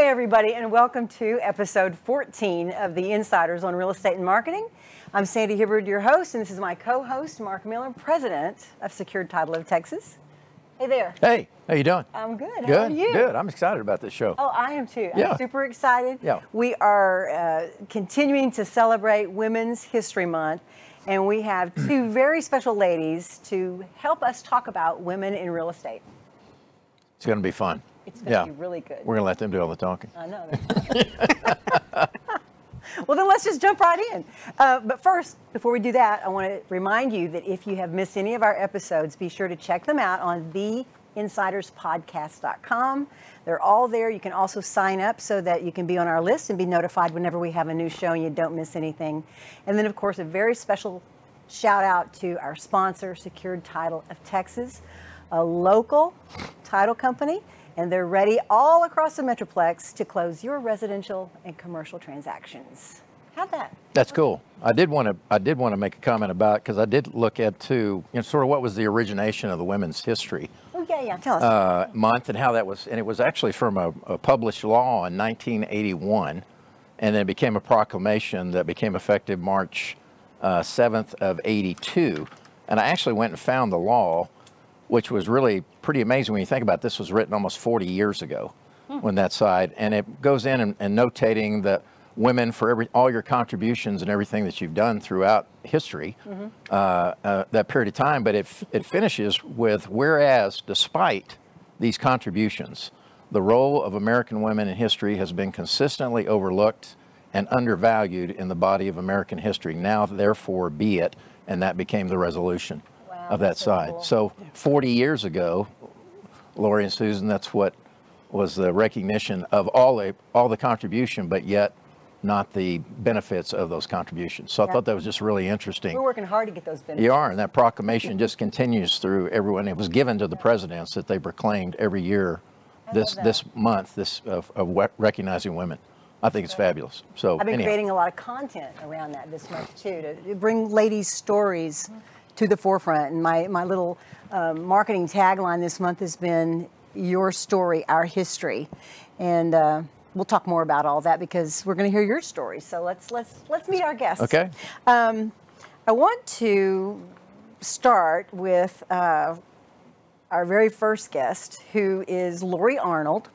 Hey, everybody, and welcome to episode 14 of the Insiders on Real Estate and Marketing. I'm Sandy Hibbard, your host, and this is my co host, Marc Miller, president of Secured Title of Texas. Hey there. Hey, how you doing? I'm good. How Good, are you? good. I'm excited about this show. Oh, I am too. Yeah. I'm super excited. Yeah. We are uh, continuing to celebrate Women's History Month, and we have two very special ladies to help us talk about women in real estate. It's going to be fun. It's going to yeah. be really good. We're going to let them do all the talking. I know. Well, then let's just jump right in. Uh, but first, before we do that, I want to remind you that if you have missed any of our episodes, be sure to check them out on theinsiderspodcast.com. They're all there. You can also sign up so that you can be on our list and be notified whenever we have a new show and you don't miss anything. And then, of course, a very special shout out to our sponsor, Secured Title of Texas, a local title company and they're ready all across the Metroplex to close your residential and commercial transactions. How'd that? That's cool. I did want to. I did want to make a comment about because I did look at too, you know, sort of what was the origination of the women's history Oh, yeah, yeah. Tell us. uh, month and how that was, and it was actually from a, a published law in 1981, and then it became a proclamation that became effective March uh, 7th of 82. And I actually went and found the law, which was really pretty amazing when you think about it. this was written almost 40 years ago when that side, and it goes in and, and notating the women for every all your contributions and everything that you've done throughout history uh, uh, that period of time. But it, it finishes with whereas despite these contributions, the role of American women in history has been consistently overlooked and undervalued in the body of American history. Now, therefore, be it, and that became the resolution of that so side. cool. So, 40 years ago, Lori and Susan, that's what was the recognition of all the all the contribution, but yet not the benefits of those contributions. So I thought that was just really interesting. We're working hard to get those benefits. You are, and that proclamation just continues through everyone. It was given to the presidents that they proclaimed every year, this this month, this of, of recognizing women. I think it's fabulous. So I've been anyhow. creating a lot of content around that this month too, to- to bring ladies' stories mm-hmm. To the forefront. And my, my little um, marketing tagline this month has been Your Story, Our History. And uh, we'll talk more about all that because we're going to hear your story. So let's, let's, let's meet our guests. Okay. Um, I want to start with uh, our very first guest, who is Lori Arnold.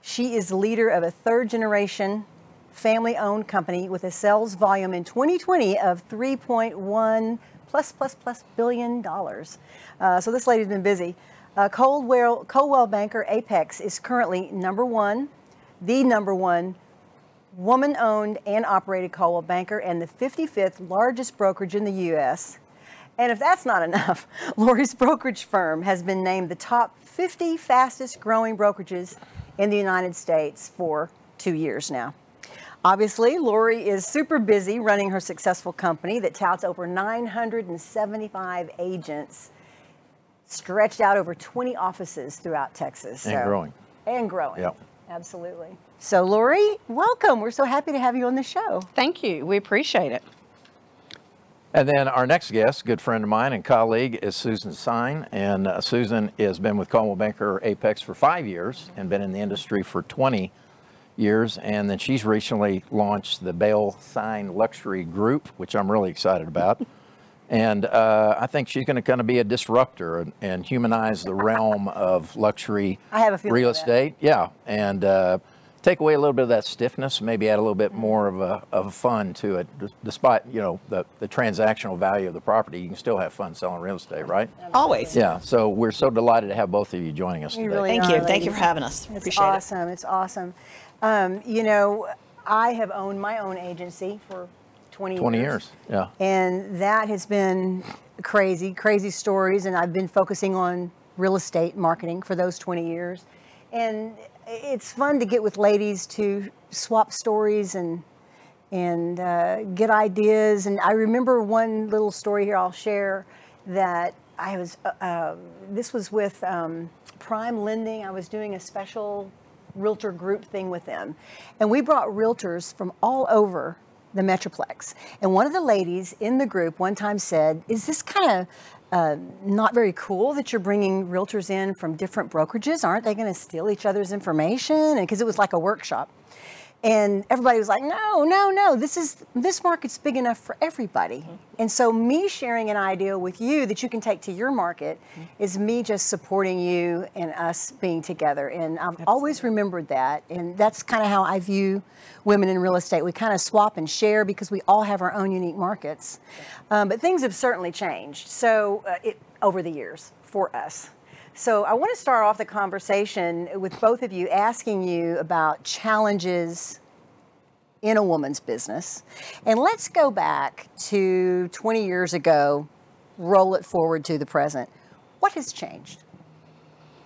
She is the leader of a third generation family owned company with a sales volume in 2020 of 3.1 plus plus plus billion dollars. Uh, so this lady's been busy. Uh, Coldwell, Coldwell Banker Apex is currently number one, the number one woman owned and operated Coldwell Banker and the 55th largest brokerage in the U.S. And if that's not enough, Lori's brokerage firm has been named the top 50 fastest growing brokerages in the United States for two years now. Obviously, Lori is super busy running her successful company that touts over 975 agents stretched out over 20 offices throughout Texas. And growing. And growing. Yep. Absolutely. So, Lori, welcome. We're so happy to have you on the show. Thank you. We appreciate it. And then our next guest, good friend of mine and colleague, is Susan Sine. And uh, Susan has been with Coldwell Banker Apex for five years and been in the industry for 20 years. And then she's recently launched the Bale Sine Luxury Group, which I'm really excited about. And uh, I think she's going to kind of be a disruptor and, and humanize the realm of luxury I have a feeling real of that. estate. Yeah, and uh, take away a little bit of that stiffness, maybe add a little bit more of a of a fun to it. D- Despite you know the the transactional value of the property, you can still have fun selling real estate, right? Always. Yeah. So we're so delighted to have both of you joining us You today. really Thank are, you. Thank you for having us. It's Appreciate awesome. It's awesome. Um, you know, I have owned my own agency for 20 years. 20 years. Yeah. And that has been crazy, crazy stories. And I've been focusing on real estate marketing for those 20 years. And it's fun to get with ladies to swap stories and and uh, get ideas. And I remember one little story here I'll share that I was, uh, uh, this was with um, Prime Lending. I was doing a special realtor group thing with them. And we brought realtors from all over the Metroplex. And one of the ladies in the group one time said, Is this kind of uh, not very cool that you're bringing realtors in from different brokerages? Aren't they going to steal each other's information? Because it was like a workshop. And everybody was like, no, no, no, this is this market's big enough for everybody. Mm-hmm. And so me sharing an idea with you that you can take to your market mm-hmm. is me just supporting you and us being together. And I've Absolutely. always remembered that. And that's kind of how I view women in real estate. We kind of swap and share because we all have our own unique markets. Um, but things have certainly changed. So uh, it, over the years for us. So I want to start off the conversation with both of you asking you about challenges in a woman's business. And let's go back to 20 years ago, roll it forward to the present. What has changed?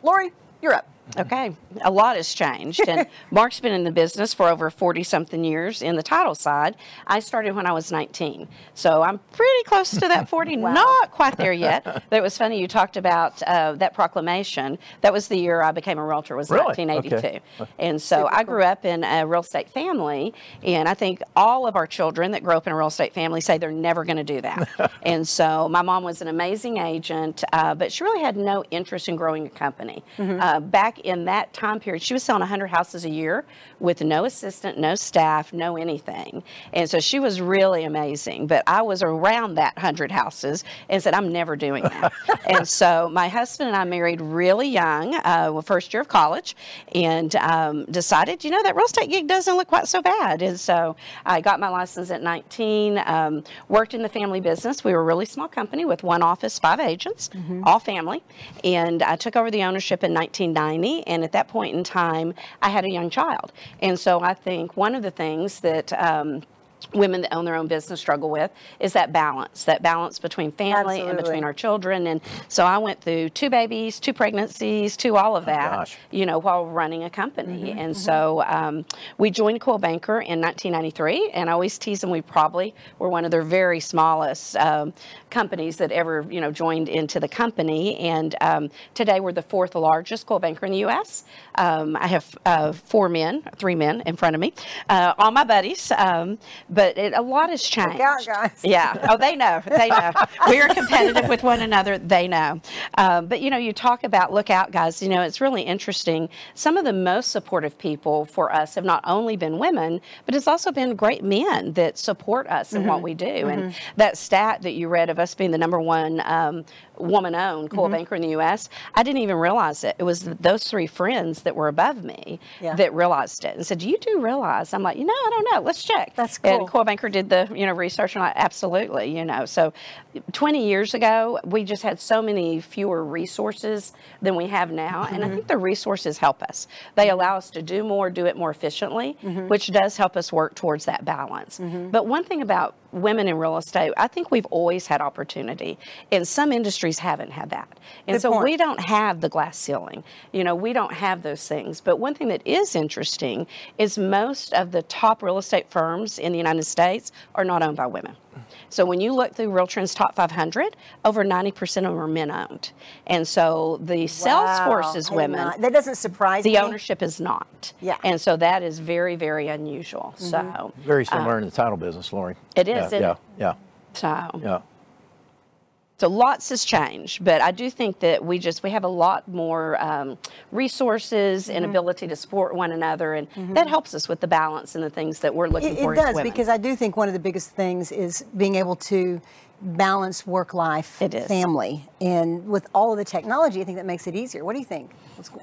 Lori, you're up. Okay, a lot has changed. And Marc's been in the business for over 40 something years in the title side. I started when I was 19. So I'm pretty close to that 40, wow. not quite there yet. But it was funny, you talked about uh, that proclamation. That was the year I became a realtor, was really? 1982. Okay. And so Super I grew cool. up in a real estate family. And I think all of our children that grow up in a real estate family say they're never going to do that. and so my mom was an amazing agent, uh, but she really had no interest in growing a company. Mm-hmm. Uh, back in that time period, she was selling 100 houses a year with no assistant, no staff, no anything. And so she was really amazing. But I was around that 100 houses and said, I'm never doing that. and so my husband and I married really young, uh, first year of college, and um, decided, you know, that real estate gig doesn't look quite so bad. And so I got my license at 19, um, worked in the family business. We were a really small company with one office, five agents, mm-hmm. all family. And I took over the ownership in 1990 and at that point in time, I had a young child. And so I think one of the things that um, women that own their own business struggle with is that balance that balance between family Absolutely. and between our children and so i went through two babies two pregnancies two all of oh, that you know while running a company mm-hmm, and mm-hmm. so um, we joined Coldwell Banker in 1993 and i always tease them we probably were one of their very smallest um, companies that ever you know joined into the company and um, today we're the fourth largest Coldwell Banker in the us um, i have uh, four men three men in front of me uh, all my buddies um, but it, a lot has changed. Out, guys. Yeah. Oh, they know. They know. we are competitive with one another. They know. Um, but you know, you talk about look out, guys. You know, it's really interesting. Some of the most supportive people for us have not only been women, but it's also been great men that support us in mm-hmm. what we do. Mm-hmm. And that stat that you read of us being the number one um, woman-owned Coldwell mm-hmm. Banker in the U.S., I didn't even realize it. It was those three friends that were above me yeah. that realized it and said, Do "You do realize?" I'm like, "You know, I don't know. Let's check." That's cool. And Coldwell Banker did the you know research, and I absolutely, you know. So, 20 years ago, we just had so many fewer resources than we have now, mm-hmm. and I mm-hmm. think the resources help us. They allow us to do more, do it more efficiently, mm-hmm. which does help us work towards that balance. Mm-hmm. But one thing about women in real estate, I think we've always had opportunity. in some industries haven't had that. And Good so point. we don't have the glass ceiling. You know, we don't have those things. But one thing that is interesting is most of the top real estate firms in the United States are not owned by women. So when you look through RealTrends Top 500, over 90% of them are men owned. And so the wow. sales force is women. Not, that doesn't surprise the me. The ownership is not. Yeah. And so that is very, very unusual. Mm-hmm. So very similar um, in the title business, Lori. It is. Yeah. Yeah. yeah. So. Yeah. So lots has changed, but I do think that we just we have a lot more um, resources mm-hmm. and ability to support one another, and mm-hmm. that helps us with the balance and the things that we're looking it, for. It does because I do think one of the biggest things is being able to balance work life, family, and with all of the technology, I think that makes it easier. What do you think?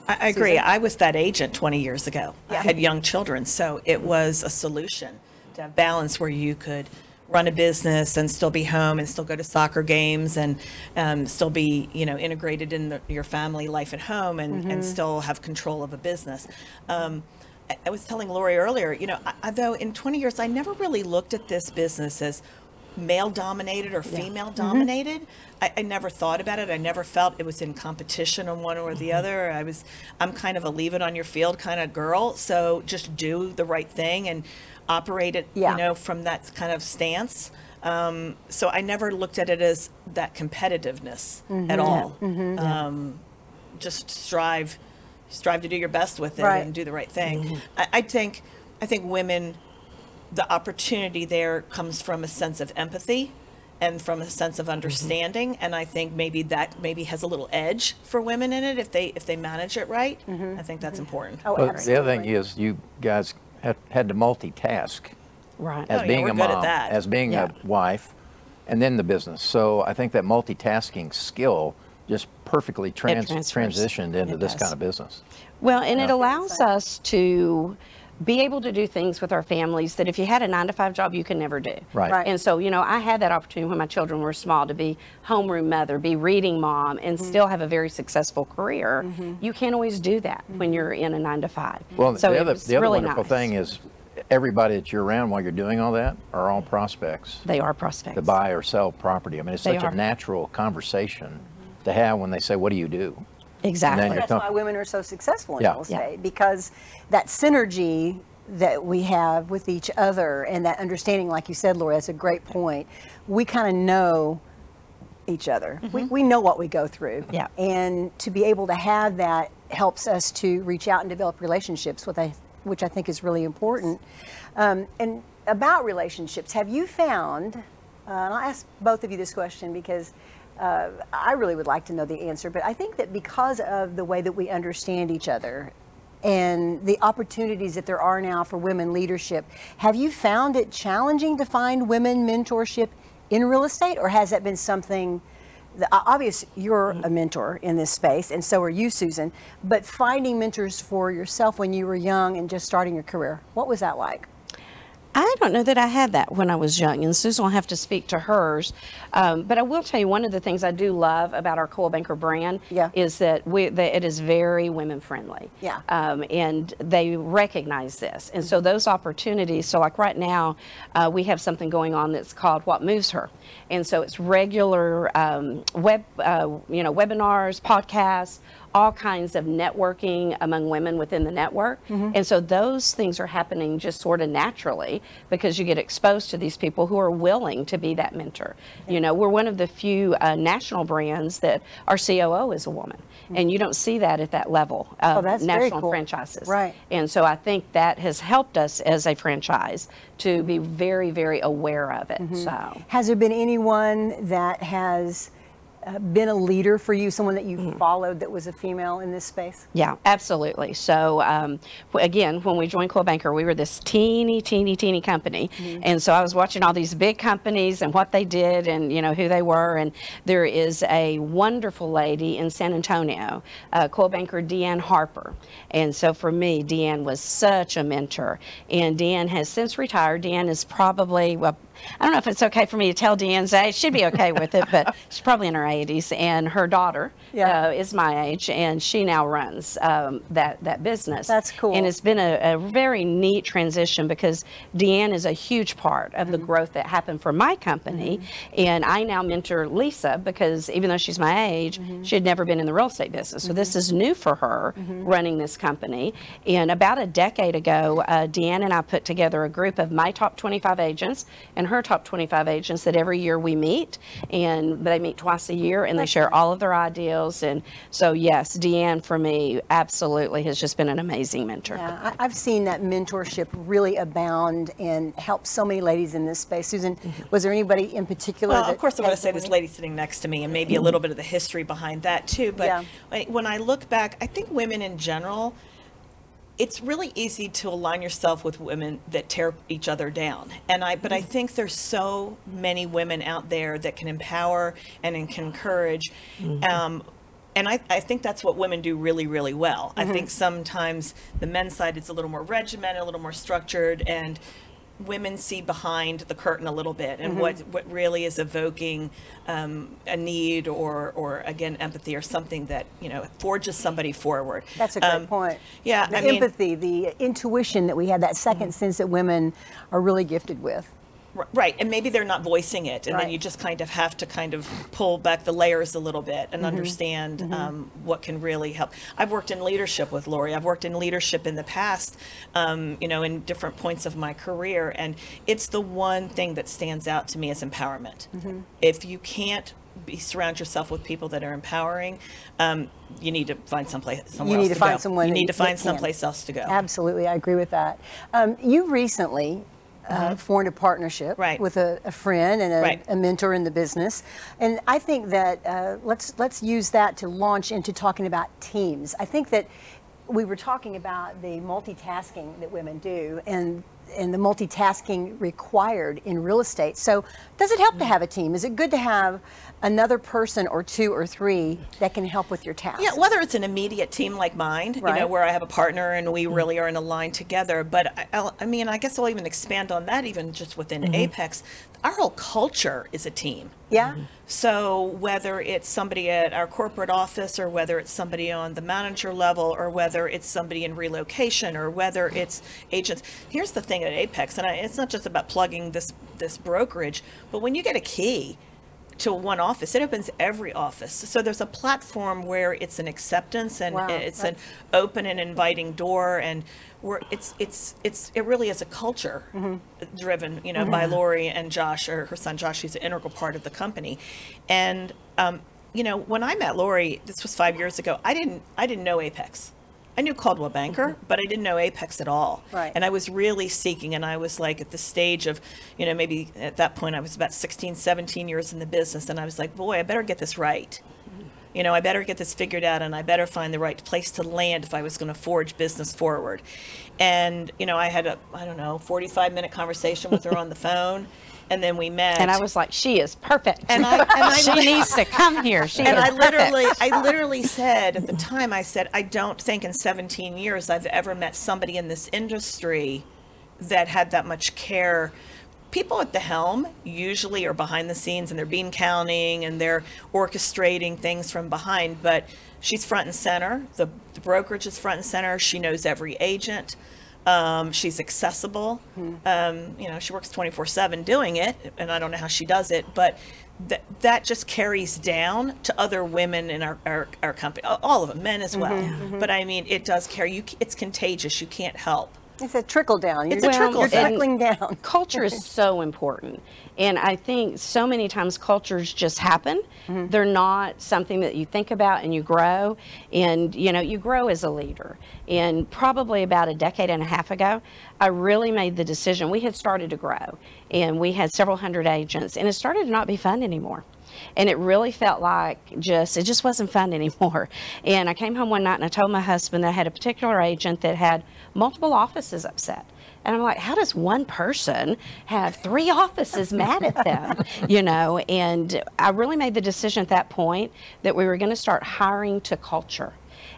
I, I agree. I was that agent 20 years ago. Yeah. I had young children, so it was a solution to have balance where you could run a business and still be home and still go to soccer games and um, still be you know integrated in the, your family life at home and, mm-hmm. and still have control of a business. Um, I, I, was telling Lori earlier, you know, I, though in 20 years I never really looked at this business as male dominated or female yeah. dominated. Mm-hmm. I, I, never thought about it. I never felt it was in competition on one or the mm-hmm. other. I was, I'm kind of a leave it on your field kind of girl. So just do the right thing and operate it, yeah. you know, from that kind of stance. Um, so I never looked at it as that competitiveness mm-hmm. at all. Mm-hmm. Um, just strive, strive to do your best with it right. and do the right thing. Mm-hmm. I, I think, I think women the opportunity there comes from a sense of empathy and from a sense of understanding and i think maybe that maybe has a little edge for women in it if they if they manage it right i think that's important Oh, Well, the other thing is you guys had, had to multitask Right. as Oh, being we're a mom, as being Yeah. a wife, and then the business. So I think that multitasking skill just perfectly trans- transitioned into It this does. kind of business. Well, and it allows us to be able to do things with our families that if you had a nine to five job, you could never do. Right. Right. And so, you know, I had that opportunity when my children were small to be homeroom mother, be reading mom, and Mm-hmm. still have a very successful career. You can't always do that when Mm-hmm. you're in a nine to five. Well, so the other, was the other really wonderful nice. thing is everybody that you're around while you're doing all that are all prospects they are prospects. to buy or sell property. I mean, it's They such are. a natural conversation to have when they say, "What do you do?" Exactly. you're That's talk- why women are so successful in Yeah. real Yeah. estate because that synergy that we have with each other and that understanding, like you said, Laura, that's a great point. We kind of know each other. We, we know what we go through. Yeah. And to be able to have that helps us to reach out and develop relationships, with I, which I think is really important. Um, and about relationships, have you found, uh, and I'll ask both of you this question because uh, I really would like to know the answer, but I think that because of the way that we understand each other and the opportunities that there are now for women leadership, have you found it challenging to find women mentorship in real estate, or has that been something? The, obvious, you're a mentor in this space, and so are you, Susan. But finding mentors for yourself when you were young and just starting your career, what was that like? I don't know that I had that when I was young, and Susan will have to speak to hers. Um, but I will tell you one of the things I do love about our Coldwell Banker brand Yeah. is that, we, that it is very women friendly. Yeah. Um, and they recognize this. And so those opportunities, so like right now, uh, we have something going on that's called What Moves Her. And so it's regular um, web, uh, you know, webinars, podcasts, all kinds of networking among women within the network. Mm-hmm. And so those things are happening just sort of naturally because you get exposed to these people who are willing to be that mentor. You know, we're one of the few uh, national brands that our COO is a woman. Mm-hmm. And you don't see that at that level oh, of Oh, national cool. franchises. Right. And so I think that has helped us as a franchise to be mm-hmm. very, very aware of it. So. Has there been anyone that has uh, been a leader for you, someone that you followed that was a female in this space? Yeah, absolutely. So um, again, when we joined Coldwell Banker, we were this teeny, teeny, teeny company, and so I was watching all these big companies and what they did, and you know who they were. And there is a wonderful lady in San Antonio, uh, Coldwell Banker D'Ann Harper, and so for me, D'Ann was such a mentor. And D'Ann has since retired. D'Ann is probably well. I don't know if it's okay for me to tell D'Ann's age. She'd be okay with it, but she's probably in her 80s. And her daughter Yeah. uh, is my age, and she now runs um, that that business. That's cool. And it's been a, a very neat transition because D'Ann is a huge part of the Mm-hmm. growth that happened for my company, and I now mentor Lisa because even though she's my age, Mm-hmm. she had never been in the real estate business, so this is new for her running this company. And about a decade ago, uh, D'Ann and I put together a group of my top 25 agents and her top 25 agents that every year we meet, and they meet twice a year, and they share all of their ideals. And so, yes, D'Ann for me absolutely has just been an amazing mentor. Yeah, I, I've seen that mentorship really abound and help so many ladies in this space. Susan, mm-hmm. was there anybody in particular? Well, that of course, I want to say this lady sitting next to me, and maybe a little bit of the history behind that too. But Yeah. when- when I look back, I think women in general, it's really easy to align yourself with women that tear each other down. And I, but I mm. think there's so many women out there that can empower and can encourage. Mm-hmm. Um, and I, I think that's what women do really, really well. I think mm-hmm. sometimes the men's side is a little more regimented, a little more structured, and women see behind the curtain a little bit and what, what really is evoking um, a need or, or again empathy or something that you know forges somebody forward. That's a great Um, point. Yeah, the I mean, empathy, the intuition that we have, that 2nd sense that women are really gifted with. Right, and maybe they're not voicing it, and Right. then you just kind of have to kind of pull back the layers a little bit Mm-hmm. and understand Um, what can really help. I've worked in leadership with Lori. I've worked in leadership in the past, um, you know, in different points of my career, and it's the one thing that stands out to me is empowerment. Mm-hmm. If you can't be, surround yourself with people that are empowering, um, you need to find someplace somewhere need else to find go. someone You need to find someplace else to go. Absolutely, I agree with that. Um, you recently uh, formed a partnership Right. with a, a friend and a, Right. a mentor in the business, and I think that uh, let's let's use that to launch into talking about teams. I think that we were talking about the multitasking that women do and and the multitasking required in real estate. So, does it help to have a team? Is it good to have another person or two or three that can help with your task. Yeah, whether it's an immediate team like mine, you know, where I have a partner and we mm-hmm. really are in a line together. But I, I'll, mean, I guess I'll even expand on that, even just within mm-hmm. Apex. Our whole culture is a team. Yeah. Mm-hmm. So whether it's somebody at our corporate office or whether it's somebody on the manager level or whether it's somebody in relocation or whether it's agents. Here's the thing at Apex, and I, it's not just about plugging this this brokerage, but when you get a key to one office, it opens every office. So there's a platform where it's an acceptance and Wow, it's an open and inviting door and we're, it's it's it's it really is a culture driven you know by Lori and Josh or her son Josh he's an integral part of the company. And um, you know when I met Lori this was five years ago I didn't I didn't know Apex I knew Coldwell Banker mm-hmm. but I didn't know Apex at all Right. and I was really seeking and I was like at the stage of you know maybe at that point I was about 16 17 years in the business and I was like boy I better get this right mm-hmm. you know, I better get this figured out and I better find the right place to land if I was going to forge business forward. And, you know, I had a, I don't know, 45 minute conversation with her on the phone. And then we met. And I was like, she is perfect. And I- and I- she needs to come here. She and I literally, I literally said at the time, I said, I don't think in 17 years I've ever met somebody in this industry that had that much care. People at the helm usually are behind the scenes and they're bean counting and they're orchestrating things from behind, but she's front and center. The, the brokerage is front and center. She knows every agent. Um, she's accessible. Um, you know, she works 24 7 doing it, and I don't know how she does it, but th- that just carries down to other women in our, our, our company, all of them, men as well. But I mean, it does carry you. It's contagious. You can't help. It's a trickle down. It's You're, a trickle you're trickling down. culture is so important. And i think so many times cultures just happen. Mm-hmm. They're not something that you think about and you grow. And you know you grow as a leader. And probably about a decade and a half ago i really made the decision. We had started to grow and we had several hundred agents and it started to not be fun anymore. And it really felt like just it just wasn't fun anymore. And i came home one night and i told my husband that i had a particular agent that had multiple offices upset and I'm like, how does one person have three offices mad at them? You know, and I really made the decision at that point that we were going to start hiring to culture.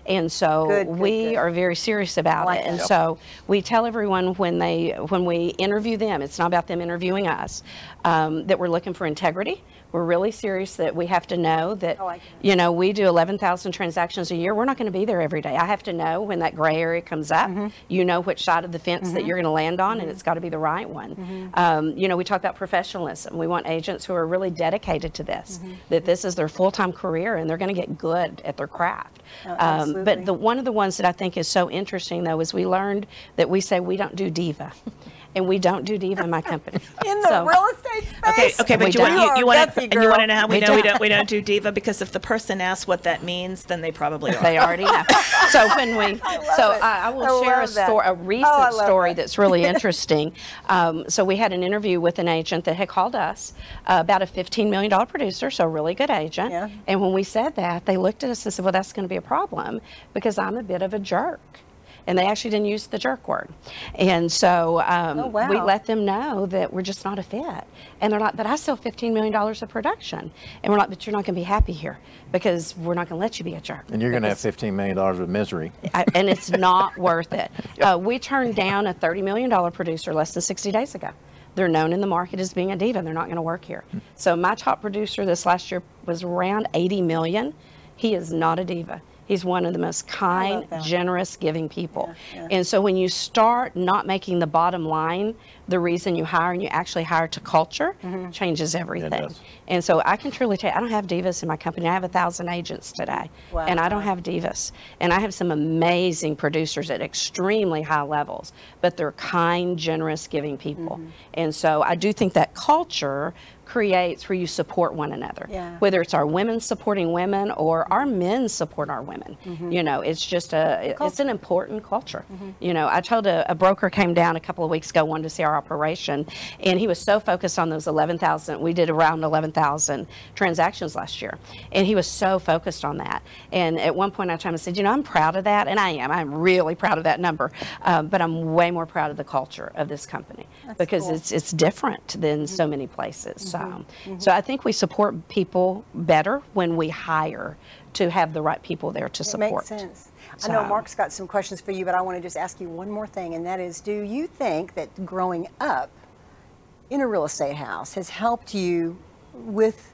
And so Good, good, we good. are very serious about like it. And that. so we tell everyone when they when we interview them, it's not about them interviewing us, um, that we're looking for integrity. We're really serious that we have to know that, like you know, we do 11,000 transactions a year. We're not going to be there every day. I have to know when that gray area comes up. Mm-hmm. You know which side of the fence that you're going to land on, and it's got to be the right one. Mm-hmm. Um, you know, we talk about professionalism. We want agents who are really dedicated to this, Mm-hmm. that this is their full time career, and they're going to get good at their craft. Oh, um, absolutely. but the one of the ones that I think is so interesting, though, is we learned that we say we don't do diva. And we don't do diva in my company. In the So- real estate Okay, space. okay, We but you want don't. you, you want to and you want to know how we, We know don't. don't we don't do diva because if the person asks what that means, then they probably are. They already know. so when we, so. I, I will I share a story, a Oh, recent I love story that. that's really interesting. um, so we had an interview with an agent that had called us uh, about a $15 million producer, so a really good agent. Yeah. And when we said that, they looked at us and said, "Well, that's going to be a problem because I'm a bit of a jerk." And they actually didn't use the jerk word. And so um, Oh, wow. we let them know that we're just not a fit. And they're like, but I sell $15 million of production. And we're like, but you're not going to be happy here because we're not going to let you be a jerk. And you're going to have $15 million of misery. I, and it's not worth it. Uh, we turned down a $30 million producer less than 60 days ago. They're known in the market as being a diva. They're not going to work here. So my top producer this last year was around 80 million. He is not a diva. He's one of the most kind, generous, giving people. Yeah, yeah. And so when you start not making the bottom line the reason you hire and you actually hire to culture, changes everything. does. And so I can truly tell you, I don't have divas in my company. I have a thousand agents today, and I don't have divas. And I have some amazing producers at extremely high levels, but they're kind, generous, giving people. And so I do think that culture creates where you support one another. Yeah. Whether it's our women supporting women or our men support our women. Mhm. You know, it's just a it's an important culture. Mhm. You know, I told a, a broker came down a couple of weeks ago wanted to see our operation and he was so focused on those 11,000 we did around 11,000 transactions last year. And he was so focused on that. And at one point I told him I said, "You know, I'm proud of that and I am. I'm really proud of that number. Um, but I'm way more proud of the culture of this company because cool. it's it's different than so many places. So, mm-hmm. mm-hmm. so I think we support people better when we hire to have the right people there to It support. makes sense. I know Marc's got some questions for you, but I want to just ask you one more thing, and that is do you think that growing up in a real estate house has helped you with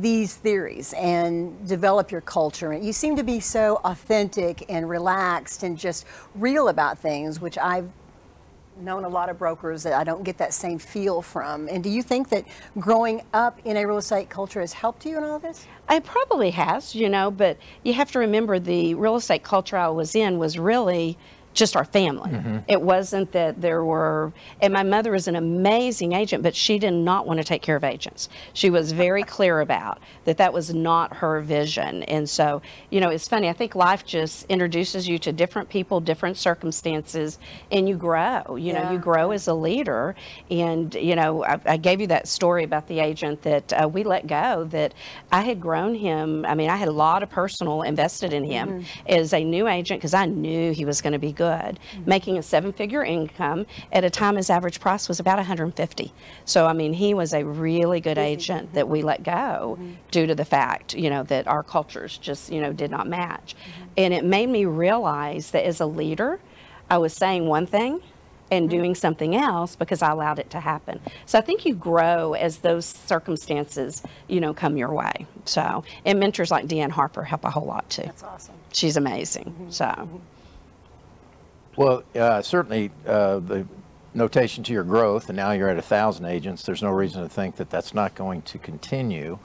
these theories and develop your culture? You seem to be so authentic and relaxed and just real about things, which I've known a lot of brokers that I don't get that same feel from. And do you think that growing up in a real estate culture has helped you in all this? It probably has, you know, but you have to remember the real estate culture I was in was really just our family. It wasn't that there were, and my mother is an amazing agent, but she did not want to take care of agents. She was very clear about that that was not her vision. And so, you know, it's funny, I think life just introduces you to different people, different circumstances, and you grow. You know, you grow as a leader. And, you know, I, I gave you that story about the agent that uh, we let go, that I had grown him. I mean, I had a lot of personal invested in him as a new agent because I knew he was going to be good, making a seven figure income at a time his average price was about 150. So, I mean, he was a really good agent that we let go mm-hmm. due to the fact, you know, that our cultures just, you know, did not match. Mm-hmm. And it made me realize that as a leader, I was saying one thing and mm-hmm. doing something else because I allowed it to happen. So I think you grow as those circumstances, you know, come your way. So, and mentors like D'Ann Harper help a whole lot too. That's awesome. She's amazing. So, Well, uh, certainly uh, the notation to your growth, and now you're at a thousand agents. There's no reason to think that that's not going to continue.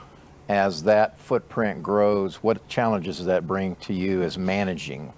As that footprint grows, what challenges does that bring to you as managing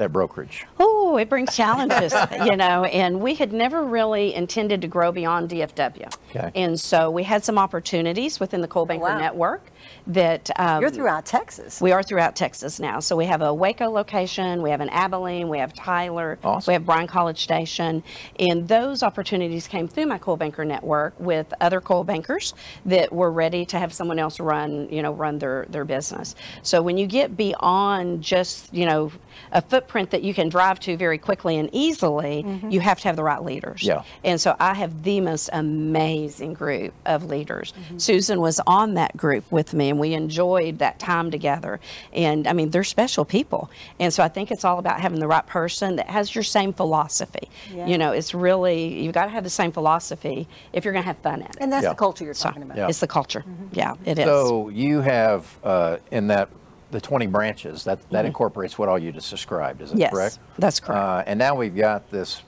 that brokerage? oh, it brings challenges, you know, and we had never really intended to grow beyond DFW. Okay. And so we had some opportunities within the Coldwell Banker Wow. network that um, You're throughout Texas. We are throughout Texas now. So we have a Waco location, we have an Abilene, we have Tyler, Awesome. we have Bryan College Station, and those opportunities came through my Coldwell Banker network with other Coldwell Bankers that were ready to have someone else run, you know, run their their business. So when you get beyond just, you know, a footprint that you can drive to very quickly and easily, mm-hmm. you have to have the right leaders. Yeah. And so I have the most amazing group of leaders. Mm-hmm. Susan was on that group with me, and we enjoyed that time together. And I mean, they're special people. And so I think it's all about having the right person that has your same philosophy. Yeah. You know, it's really, you've got to have the same philosophy if you're going to have fun at it. And that's Yeah. the culture you're So talking about. Yeah. it's the culture. Mm-hmm. Yeah, it is. So you have uh, in that the 20 branches that that incorporates what all you just described. Is that Mm-hmm. Yes, correct? that's correct. Uh, and now we've got this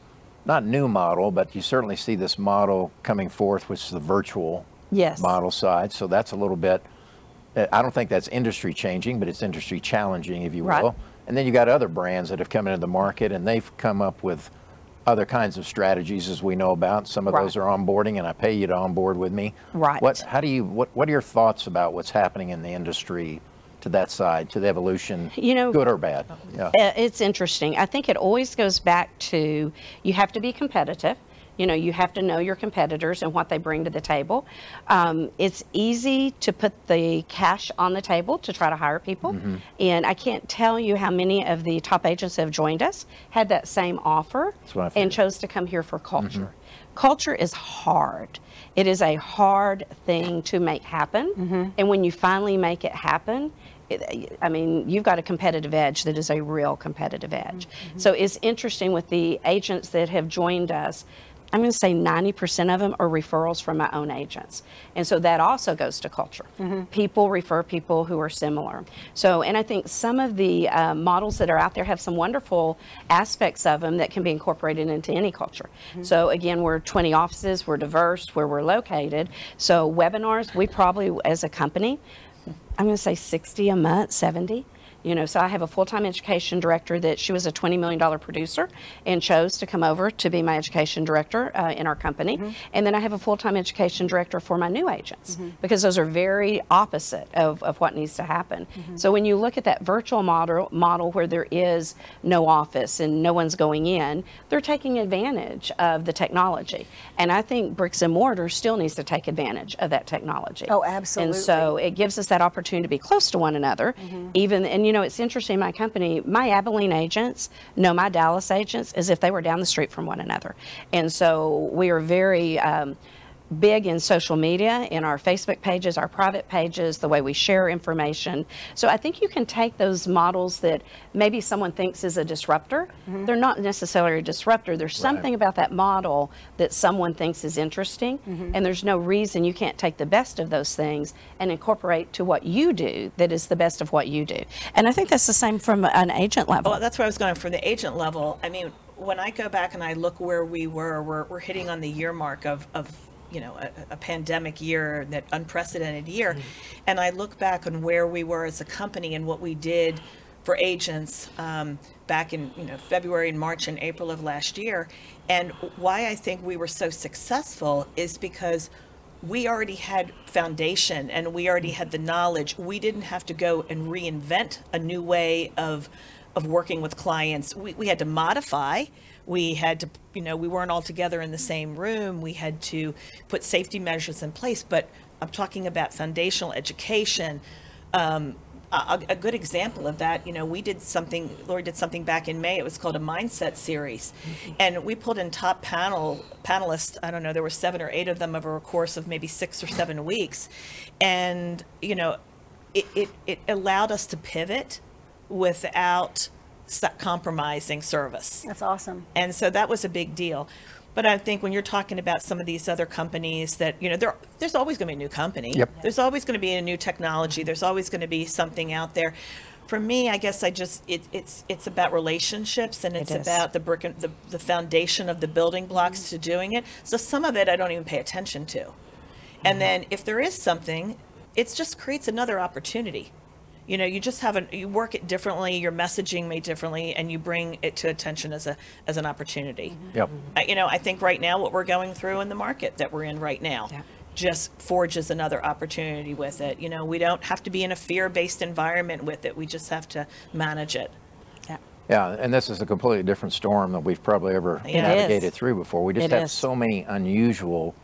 not new model, but you certainly see this model coming forth, which is the virtual Yes. model side. So that's a little bit. I don't think that's industry changing, but it's industry challenging, if you will. Right. And then you got other brands that have come into the market, and they've come up with other kinds of strategies, as we know about. Some of Right. those are onboarding, and I pay you to onboard with me. Right. What? How do you? What? What are your thoughts about what's happening in the industry to that side, to the evolution? You know- good or bad? Yeah. Uh, It's interesting. I think it always goes back to you have to be competitive. You know, you have to know your competitors and what they bring to the table. Um, it's easy to put the cash on the table to try to hire people. Mm-hmm. And I can't tell you how many of the top agents that have joined us had that same offer That's what I and chose to come here for culture. Mm-hmm. Culture is hard. It is a hard thing to make happen. Mm-hmm. And when you finally make it happen, it, I mean, you've got a competitive edge that is a real competitive edge. Mm-hmm. So it's interesting with the agents that have joined us. I'm going to say 90% of them are referrals from my own agents. And so that also goes to culture. Mm-hmm. People refer people who are similar. So, and I think some of the uh, models that are out there have some wonderful aspects of them that can be incorporated into any culture. Mm-hmm. So, again, we're 20 offices, we're diverse where we're located. So, webinars, we probably, as a company, I'm going to say 60 a month, 70. You know, so I have a full-time education director that she was a $20 million producer and chose to come over to be my education director uh, in our company. Mm-hmm. And then I have a full-time education director for my new agents mm-hmm. because those are very opposite of, of what needs to happen. Mm-hmm. So when you look at that virtual model, model where there is no office and no one's going in, they're taking advantage of the technology. And I think bricks and mortar still needs to take advantage of that technology. Oh, absolutely. And so it gives us that opportunity to be close to one another. Even and you know it's interesting. My company, my Abilene agents know my Dallas agents as if they were down the street from one another, and so we are very. Um, big in social media, in our Facebook pages, our private pages, the way we share information. So I think you can take those models that maybe someone thinks is a disruptor. Mm-hmm. They're not necessarily a disruptor. There's something about that model that someone thinks is interesting, mm-hmm. and there's no reason you can't take the best of those things and incorporate to what you do that is the best of what you do. And I think that's the same from an agent level. Well, that's where I was going for the agent level. I mean, when I go back and I look where we were, we're, we're hitting on the year mark of, of you know, a, a pandemic year, that unprecedented year. And I look back on where we were as a company and what we did for agents um, back in, you know, February and March and April of last year. And why I think we were so successful is because we already had foundation and we already had the knowledge. We didn't have to go and reinvent a new way of of working with clients. We, we had to modify. We had to, you know, we weren't all together in the same room. We had to put safety measures in place. But I'm talking about foundational education. Um, a, a good example of that, you know, we did something, Lori did something back in May. It was called a mindset series. And we pulled in top panel panelists. I don't know, there were seven or eight of them over a course of maybe six or seven weeks. And, you know, it, it, it allowed us to pivot without compromising service. That's awesome. And so that was a big deal. But I think when you're talking about some of these other companies that, you know, there, there's always going to be a new company. Yep. There's always going to be a new technology. There's always going to be something out there. For me, I guess I just it, it's it's about relationships and it's is. about the brick and the, the foundation of the building blocks to doing it. So some of it I don't even pay attention to. And mm-hmm. then if there is something, it just creates another opportunity. You know, you just have a you work it differently, your messaging made differently, and you bring it to attention as a as an opportunity. Mm-hmm. Yep. I- You know, I think right now what we're going through in the market that we're in right now Yeah. just forges another opportunity with it. You know, we don't have to be in a fear-based environment with it. We just have to manage it. yeah. Yeah, and this is a completely different storm that we've probably ever It is. navigated through before. We just It have is. so many unusual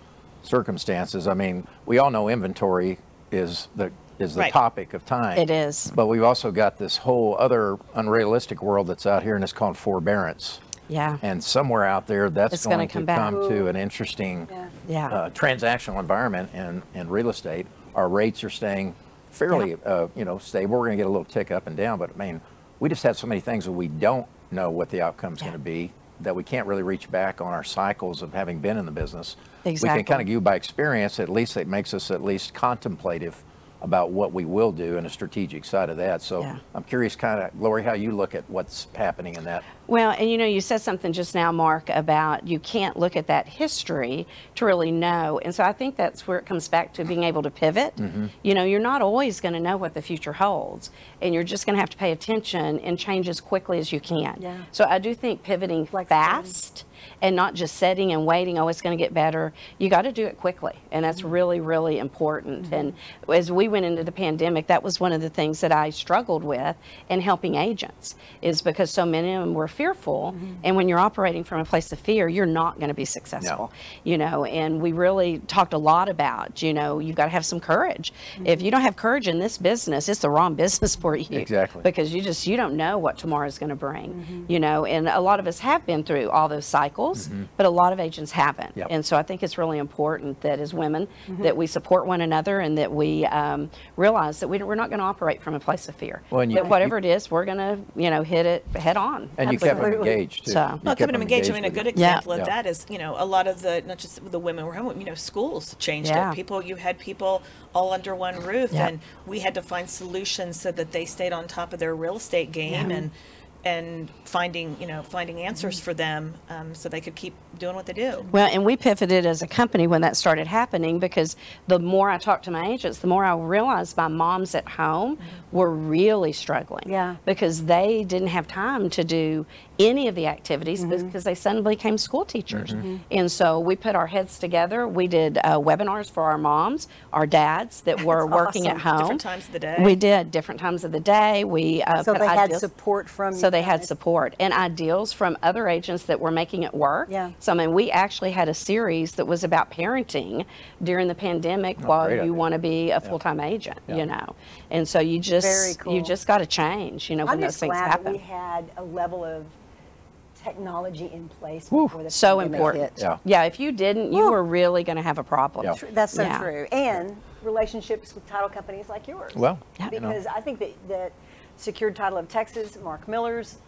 circumstances. I mean, we all know inventory is the is the Right. topic of time. It is. But we've also got this whole other unrealistic world that's out here, and it's called forbearance. Yeah. And somewhere out there, that's It's gonna come to come to an interesting Yeah. Yeah. uh, transactional environment in, in real estate. Our rates are staying fairly, uh, you know, stable. We're going to get a little tick up and down, but I mean, we just have so many things that we don't know what the outcome's Yeah. going to be that we can't really reach back on our cycles of having been in the business. Exactly. We can kind of give by experience. At least it makes us at least contemplative about what we will do and a strategic side of that. So Yeah. I'm curious, kind of, Lori, how you look at what's happening in that. Well, and you know, you said something just now, Marc, about you can't look at that history to really know. And so I think that's where it comes back to being able to pivot. Mm-hmm. You know, you're not always going to know what the future holds, and you're just going to have to pay attention and change as quickly as you can. Yeah. So I do think pivoting fast and not just sitting and waiting, oh, it's going to get better. You got to do it quickly. And that's mm-hmm. really, really important. Mm-hmm. And as we went into the pandemic, that was one of the things that I struggled with in helping agents, is because so many of them were fearful. Mm-hmm. And when you're operating from a place of fear, you're not going to be successful. You know, and we really talked a lot about, you know, you've got to have some courage. If you don't have courage in this business, it's the wrong business for you. Exactly. Because you just you don't know what tomorrow is going to bring you know and a lot of us have been through all those cycles but a lot of agents haven't Yep. and so i think it's really important that as women that we support one another and that we um, realize that we, we're not going to operate from a place of fear Well, and you- that whatever it is we're going to you know hit it head on And you kept them engaged, too. So- Well, Well, kept keeping them engaged. I mean, a good you. Yeah. example of Yeah. that is, you know, a lot of the not just the women were home. You know, schools changed Yeah. it. People, you had people all under one roof, Yeah. and we had to find solutions so that they stayed on top of their real estate game Yeah. and and finding, you know, finding answers for them um, so they could keep doing what they do. Well, and we pivoted as a company when that started happening because the more I talked to my agents, the more I realized my moms at home were really struggling. Yeah. Because they didn't have time to do any of the activities Mm-hmm. because they suddenly became school teachers. And so we put our heads together. We did uh, webinars for our moms, our dads that were working at awesome. home. Different times of the day. We did different times of the day. We uh, So put they had support from So you they had support and ideals from other agents that were making it work. Yeah. So I mean, we actually had a series that was about parenting during the pandemic while you want to be a full-time agent. Yeah. You know, and so you just Very cool. you just got to change. You know, when I'm those just things glad that happen. we had a level of technology in place Woo. before the so important. hit. Yeah. Yeah. If you didn't, you Whew. were really going to have a problem. Yeah. Tr- That's so Yeah. true. And relationships with title companies like yours. Well, Yeah. you know. because I think that, that Secured Title of Texas, Marc Miller's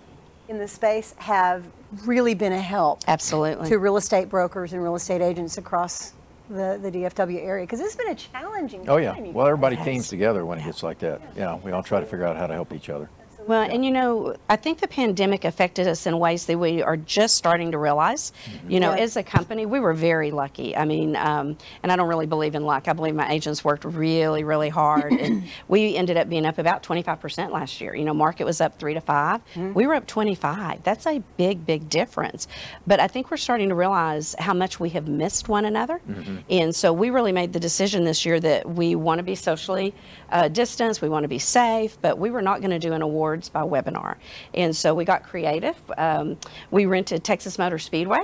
in this space, have really been a help Absolutely. to real estate brokers and real estate agents across the, the DFW area because it's been a challenging Oh yeah. time. you Well, everybody teams together when it gets like that. Yeah, we all try to figure out how to help each other. Well, and you know, I think the pandemic affected us in ways that we are just starting to realize. You know, Yeah. as a company, we were very lucky. I mean, um, and I don't really believe in luck. I believe my agents worked really, really hard, and we ended up being up about 25% last year. You know, market was up three to 5 We were up 25. That's a big, big difference. But I think we're starting to realize how much we have missed one another, and so we really made the decision this year that we want to be socially uh, distanced. We want to be safe, but we were not going to do an by webinar. And so we got creative. Um, we rented Texas Motor Speedway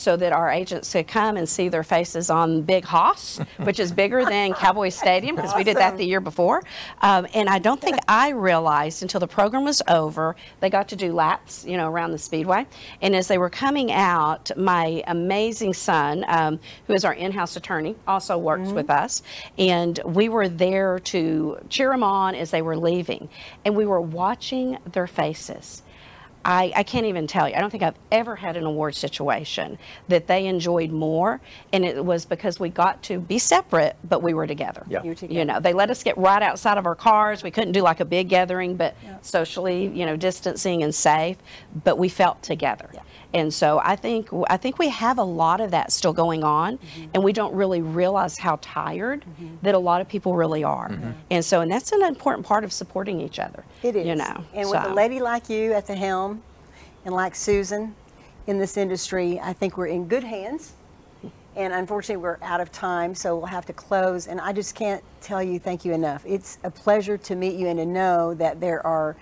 so that our agents could come and see their faces on Big Hoss, which is bigger than Cowboy Stadium because we did that the year before. Um, and I don't think I realized until the program was over, they got to do laps, you know, around the speedway. And as they were coming out, my amazing son, um, who is our in-house attorney, also works with us, and we were there to cheer them on as they were leaving, and we were watching their faces. I, I can't even tell you. I don't think I've ever had an award situation that they enjoyed more, and it was because we got to be separate, but we were together. Yeah. You were You know, they let us get right outside of our cars. We couldn't do like a big gathering, but socially, you know, distancing and safe. But we felt together. And so I think I think we have a lot of that still going on, Mm-hmm. and we don't really realize how tired that a lot of people really are. And so, and that's an important part of supporting each other. It is. You know, And with a lady like you at the helm and like Susan in this industry, I think we're in good hands. And unfortunately, we're out of time, so we'll have to close. And I just can't tell you thank you enough. It's a pleasure to meet you and to know that there are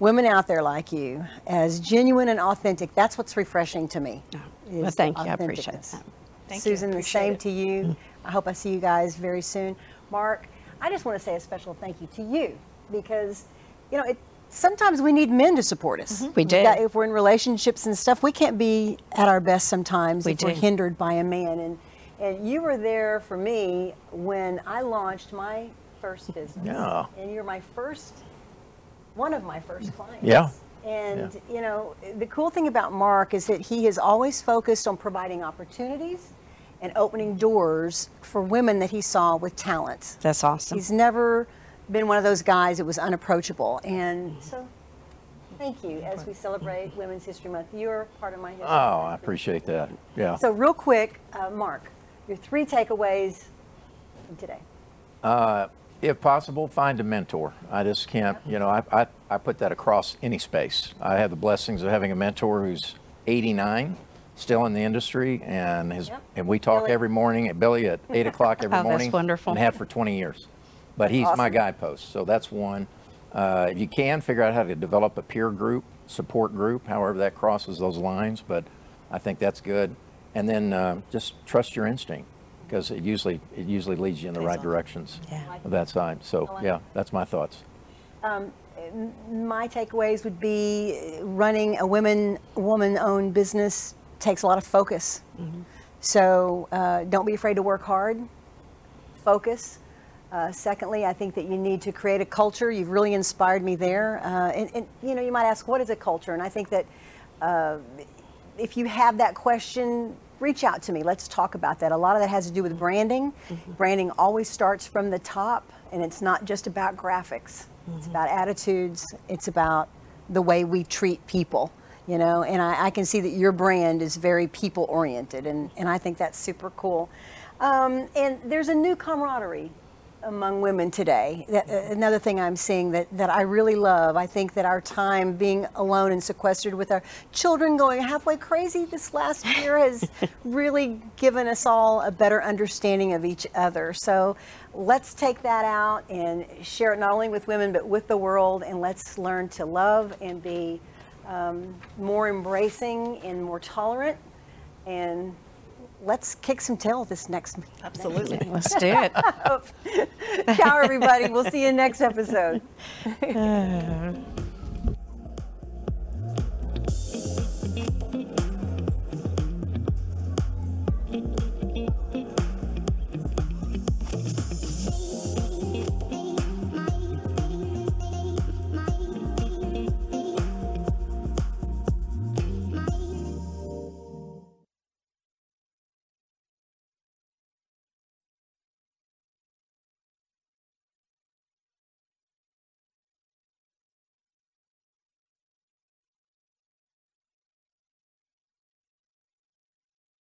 women out there like you, as genuine and authentic. That's what's refreshing to me. Well, thank you. I appreciate that. Thank you. Susan, the same it. to you. I hope I see you guys very soon. Marc, I just want to say a special thank you to you because, you know, it, sometimes we need men to support us. Mm-hmm. We do. got- if we're in relationships and stuff, we can't be at our best sometimes We if we're hindered by a man. And and you were there for me when I launched my first business. Yeah. And you're my first, one of my first clients. Yeah. And you know, the cool thing about Marc is that he has always focused on providing opportunities and opening doors for women that he saw with talent. That's awesome. He's never been one of those guys that was unapproachable. And so, thank you as we celebrate Women's History Month. You're part of my history. Oh, I appreciate that. Yeah. So, real quick, uh, Marc, your three takeaways from today. If possible, find a mentor. I just can't, you know, I, I, I put that across any space. I have the blessings of having a mentor who's 89, still in the industry, and his, Yep. and we talk Billy. every morning at Billy at 8 o'clock every Oh, that's morning. wonderful. And have for 20 years. But he's my guidepost, so that's one. Uh, if you can, figure out how to develop a peer group, support group, however that crosses those lines, but I think that's good. And then uh, just trust your instinct, because it usually, it usually leads you in the right directions Yeah. of that side. So, yeah, that's my thoughts. My takeaways would be uh, running a women woman-owned business takes a lot of focus. So uh, don't be afraid to work hard. Focus. Uh, secondly, I think that you need to create a culture. You've really inspired me there. Uh, and, and you know, you might ask, what is a culture? And I think that uh, if you have that question, reach out to me. Let's talk about that. A lot of that has to do with branding. Branding always starts from the top, and it's not just about graphics. It's about attitudes. It's about the way we treat people. You know, and I, I can see that your brand is very people oriented, and, and I think that's super cool. Um, and there's a new camaraderie among women today. That, uh, another thing I'm seeing that, that I really love. I think that our time being alone and sequestered with our children going halfway crazy this last year has really given us all a better understanding of each other. So let's take that out and share it not only with women but with the world, and let's learn to love and be um, more embracing and more tolerant and let's kick some tail this next. Absolutely. Let's do it. Ciao, everybody. We'll see you next episode.